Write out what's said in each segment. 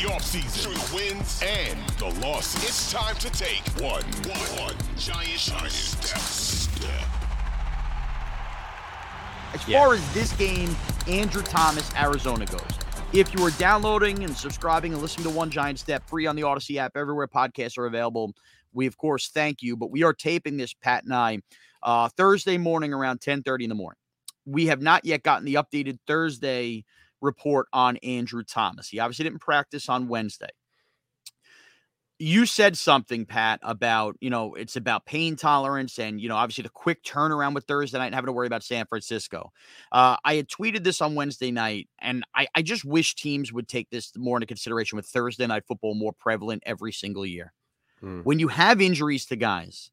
the offseason, through the wins and the losses. It's time to take one, one, one giant, giant step. step. As yeah. far as this game, Andrew Thomas, Arizona goes. If you are downloading and subscribing and listening to One Giant Step free on the Audacy app, everywhere podcasts are available, we of course thank you. But we are taping this, Pat and I, uh, Thursday morning around 10:30 in the morning. We have not yet gotten the updated Thursday report on Andrew Thomas. He obviously didn't practice on Wednesday. You said something, Pat, about, you know, it's about pain tolerance and, you know, obviously the quick turnaround with Thursday night and having to worry about San Francisco. Uh, I had tweeted this on Wednesday night, and I, I just wish teams would take this more into consideration with Thursday night football more prevalent every single year. Hmm. When you have injuries to guys,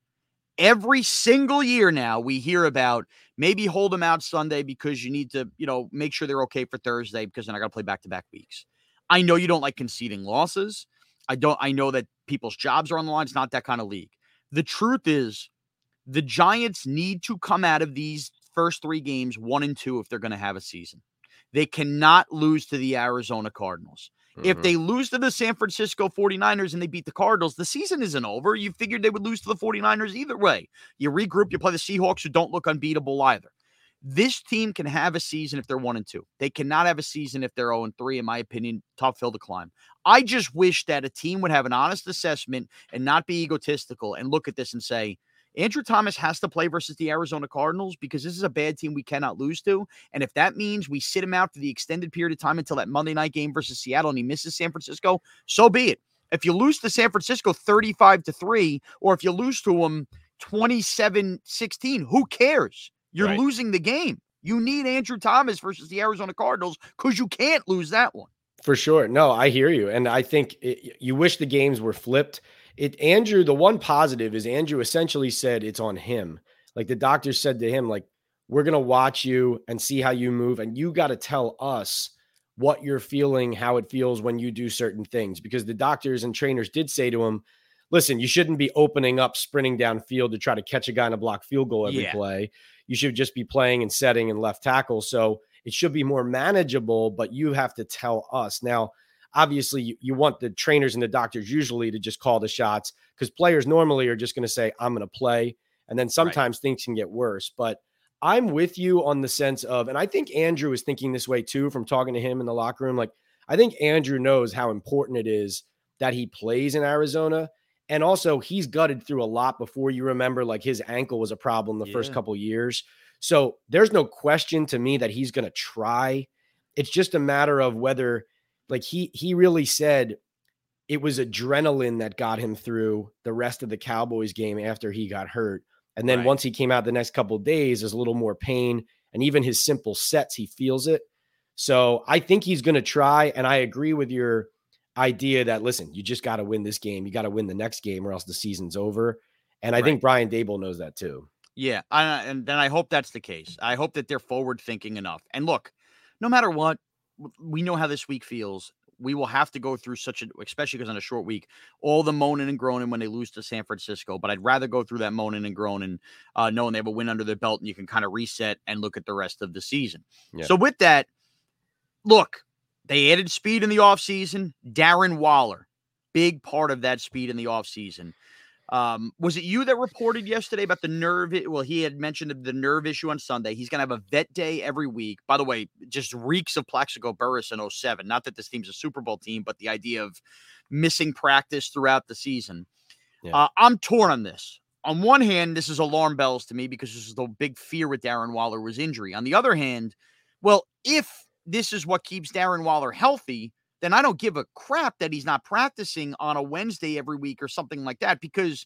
every single year now we hear about maybe hold them out Sunday because you need to, you know, make sure they're okay for Thursday because then I got to play back to back weeks. I know you don't like conceding losses. I don't, I know that people's jobs are on the line. It's not that kind of league. The truth is, the Giants need to come out of these first three games one and two if they're going to have a season. They cannot lose to the Arizona Cardinals. Mm-hmm. If they lose to the San Francisco 49ers and they beat the Cardinals, the season isn't over. You figured they would lose to the 49ers either way. You regroup, you play the Seahawks, who don't look unbeatable either. This team can have a season if they're one and two. They cannot have a season if they're 0 and three, in my opinion. Tough hill to climb. I just wish that a team would have an honest assessment and not be egotistical and look at this and say, Andrew Thomas has to play versus the Arizona Cardinals because this is a bad team we cannot lose to. And if that means we sit him out for the extended period of time until that Monday night game versus Seattle and he misses San Francisco, so be it. If you lose to San Francisco 35 to 3, or if you lose to them 27 16, who cares? You're right. losing the game. You need Andrew Thomas versus the Arizona Cardinals because you can't lose that one. For sure. No, I hear you. And I think it, you wish the games were flipped it Andrew, the one positive is Andrew essentially said it's on him. Like the doctor said to him, like, we're gonna watch you and see how you move, and you got to tell us what you're feeling, how it feels when you do certain things. Because the doctors and trainers did say to him, listen, you shouldn't be opening up, sprinting downfield to try to catch a guy in a block field goal every yeah. play. You should just be playing and setting and left tackle. So it should be more manageable, but you have to tell us. Now, obviously you, you want the trainers and the doctors usually to just call the shots because players normally are just going to say, I'm going to play. And then sometimes right. things can get worse. But I'm with you on the sense of, and I think Andrew is thinking this way too from talking to him in the locker room. Like, I think Andrew knows how important it is that he plays in Arizona. And also, he's gutted through a lot before you remember, like his ankle was a problem the yeah. first couple years. So there's no question to me that he's going to try. It's just a matter of whether like he he really said it was adrenaline that got him through the rest of the Cowboys game after he got hurt. And then right. once he came out the next couple days, there's a little more pain. And even his simple sets, he feels it. So I think he's going to try. And I agree with your idea that, listen, you just got to win this game. You got to win the next game or else the season's over. And I right. think Brian Daboll knows that too. Yeah. and then I hope that's the case. I hope that they're forward thinking enough. And look, no matter what, we know how this week feels. We will have to go through such a, especially because on a short week, all the moaning and groaning when they lose to San Francisco. But I'd rather go through that moaning and groaning, uh, knowing they have a win under their belt and you can kind of reset and look at the rest of the season. Yeah. So with that, look, they added speed in the offseason. Darren Waller, big part of that speed in the offseason. Um, was it you that reported yesterday about the nerve? Well, he had mentioned the nerve issue on Sunday. He's going to have a vet day every week. By the way, just reeks of Plaxico Burress in 07. Not that this team's a Super Bowl team, but the idea of missing practice throughout the season. Yeah. Uh, I'm torn on this. On one hand, this is alarm bells to me because this is the big fear with Darren Waller was injury. On the other hand, well, if this is what keeps Darren Waller healthy, then I don't give a crap that he's not practicing on a Wednesday every week or something like that. Because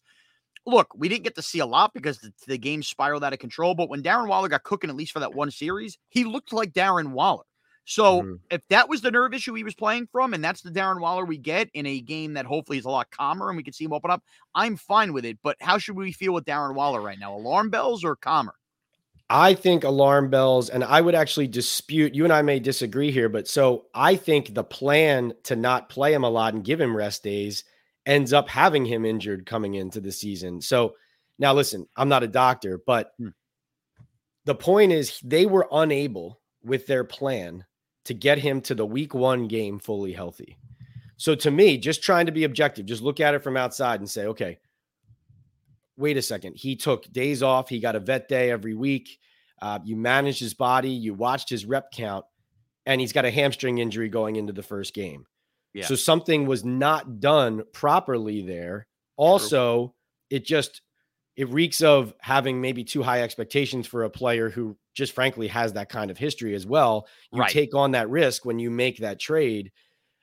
look, we didn't get to see a lot because the, the game spiraled out of control. But when Darren Waller got cooking, at least for that one series, he looked like Darren Waller. So mm-hmm. if that was the nerve issue he was playing from, and that's the Darren Waller we get in a game that hopefully is a lot calmer and we can see him open up, I'm fine with it. But how should we feel with Darren Waller right now? Alarm bells or calmer? I think alarm bells, and I would actually dispute. You and I may disagree here, but so I think the plan to not play him a lot and give him rest days ends up having him injured coming into the season. So now, listen, I'm not a doctor, but hmm. the point is they were unable with their plan to get him to the week one game fully healthy. So to me, just trying to be objective, just look at it from outside and say, okay, wait a second. He took days off. He got a vet day every week. Uh, you managed his body. You watched his rep count, and he's got a hamstring injury going into the first game. Yeah. So something was not done properly there. Also, True. it just it reeks of having maybe too high expectations for a player who just frankly has that kind of history as well. You right. take on that risk when you make that trade.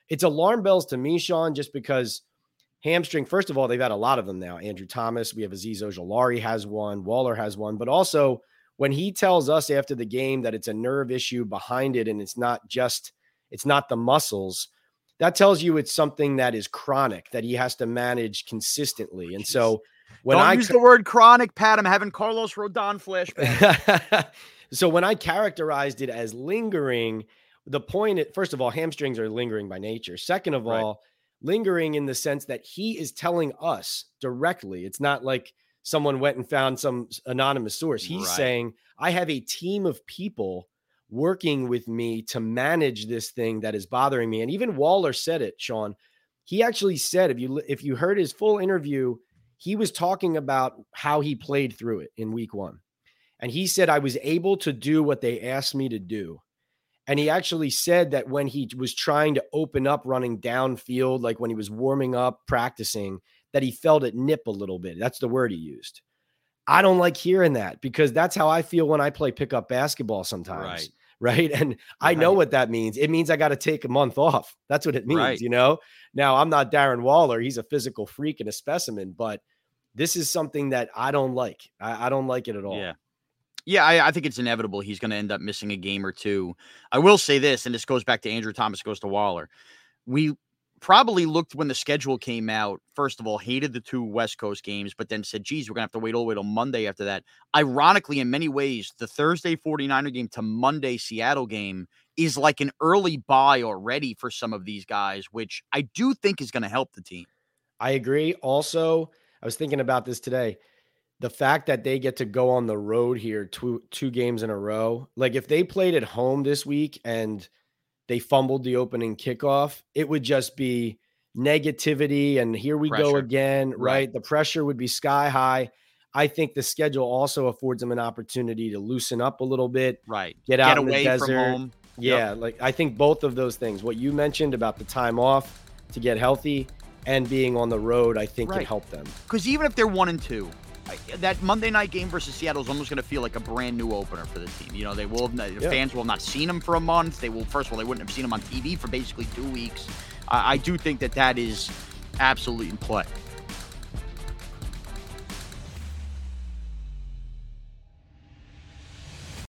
It's alarm bells to me, Shaun, just because hamstring, first of all, they've had a lot of them now. Andrew Thomas, we have Azeez Ojulari has one, Waller has one, but also when he tells us after the game that it's a nerve issue behind it and it's not just it's not the muscles, that tells you it's something that is chronic that he has to manage consistently. And Jeez. so when Don't I use the word chronic, Pat, I'm having Carlos Rodon flashback. so when I characterized it as lingering, the point. point, first of all, hamstrings are lingering by nature. Second of right. all, lingering in the sense that he is telling us directly. It's not like someone went and found some anonymous source. He's right. saying, I have a team of people working with me to manage this thing that is bothering me. And even Waller said it, Shaun. He actually said, if you if you heard his full interview, he was talking about how he played through it in week one. And he said, I was able to do what they asked me to do. And he actually said that when he was trying to open up running downfield, like when he was warming up, practicing, that he felt it nip a little bit. That's the word he used. I don't like hearing that because that's how I feel when I play pickup basketball sometimes. Right. Right. And I know what that means. It means I got to take a month off. That's what it means, right. you know? Now, I'm not Darren Waller. He's a physical freak and a specimen, but this is something that I don't like. I, I don't like it at all. Yeah. Yeah, I, I, think it's inevitable. He's going to end up missing a game or two. I will say this, and this goes back to Andrew Thomas, goes to Waller. We probably looked when the schedule came out, first of all, hated the two West Coast games, but then said, geez, we're going to have to wait all the way till Monday after that. Ironically, in many ways, the Thursday 49er game to Monday Seattle game is like an early bye already for some of these guys, which I do think is going to help the team. I agree. Also, I was thinking about this today. The fact that they get to go on the road here two two games in a row. Like if they played at home this week and they fumbled the opening kickoff, it would just be negativity and here we pressure. go again, right? right? The pressure would be sky high. I think the schedule also affords them an opportunity to loosen up a little bit, right? Get out get away the from home. Yeah, yep. like I think both of those things, what you mentioned about the time off to get healthy and being on the road, I think right. can help them. Because even if they're one and two, that Monday night game versus Seattle is almost going to feel like a brand new opener for the team. You know, they will have, yeah. fans will have not seen him for a month. They will first of all they wouldn't have seen him on TV for basically two weeks. I, I do think that that is absolutely in play.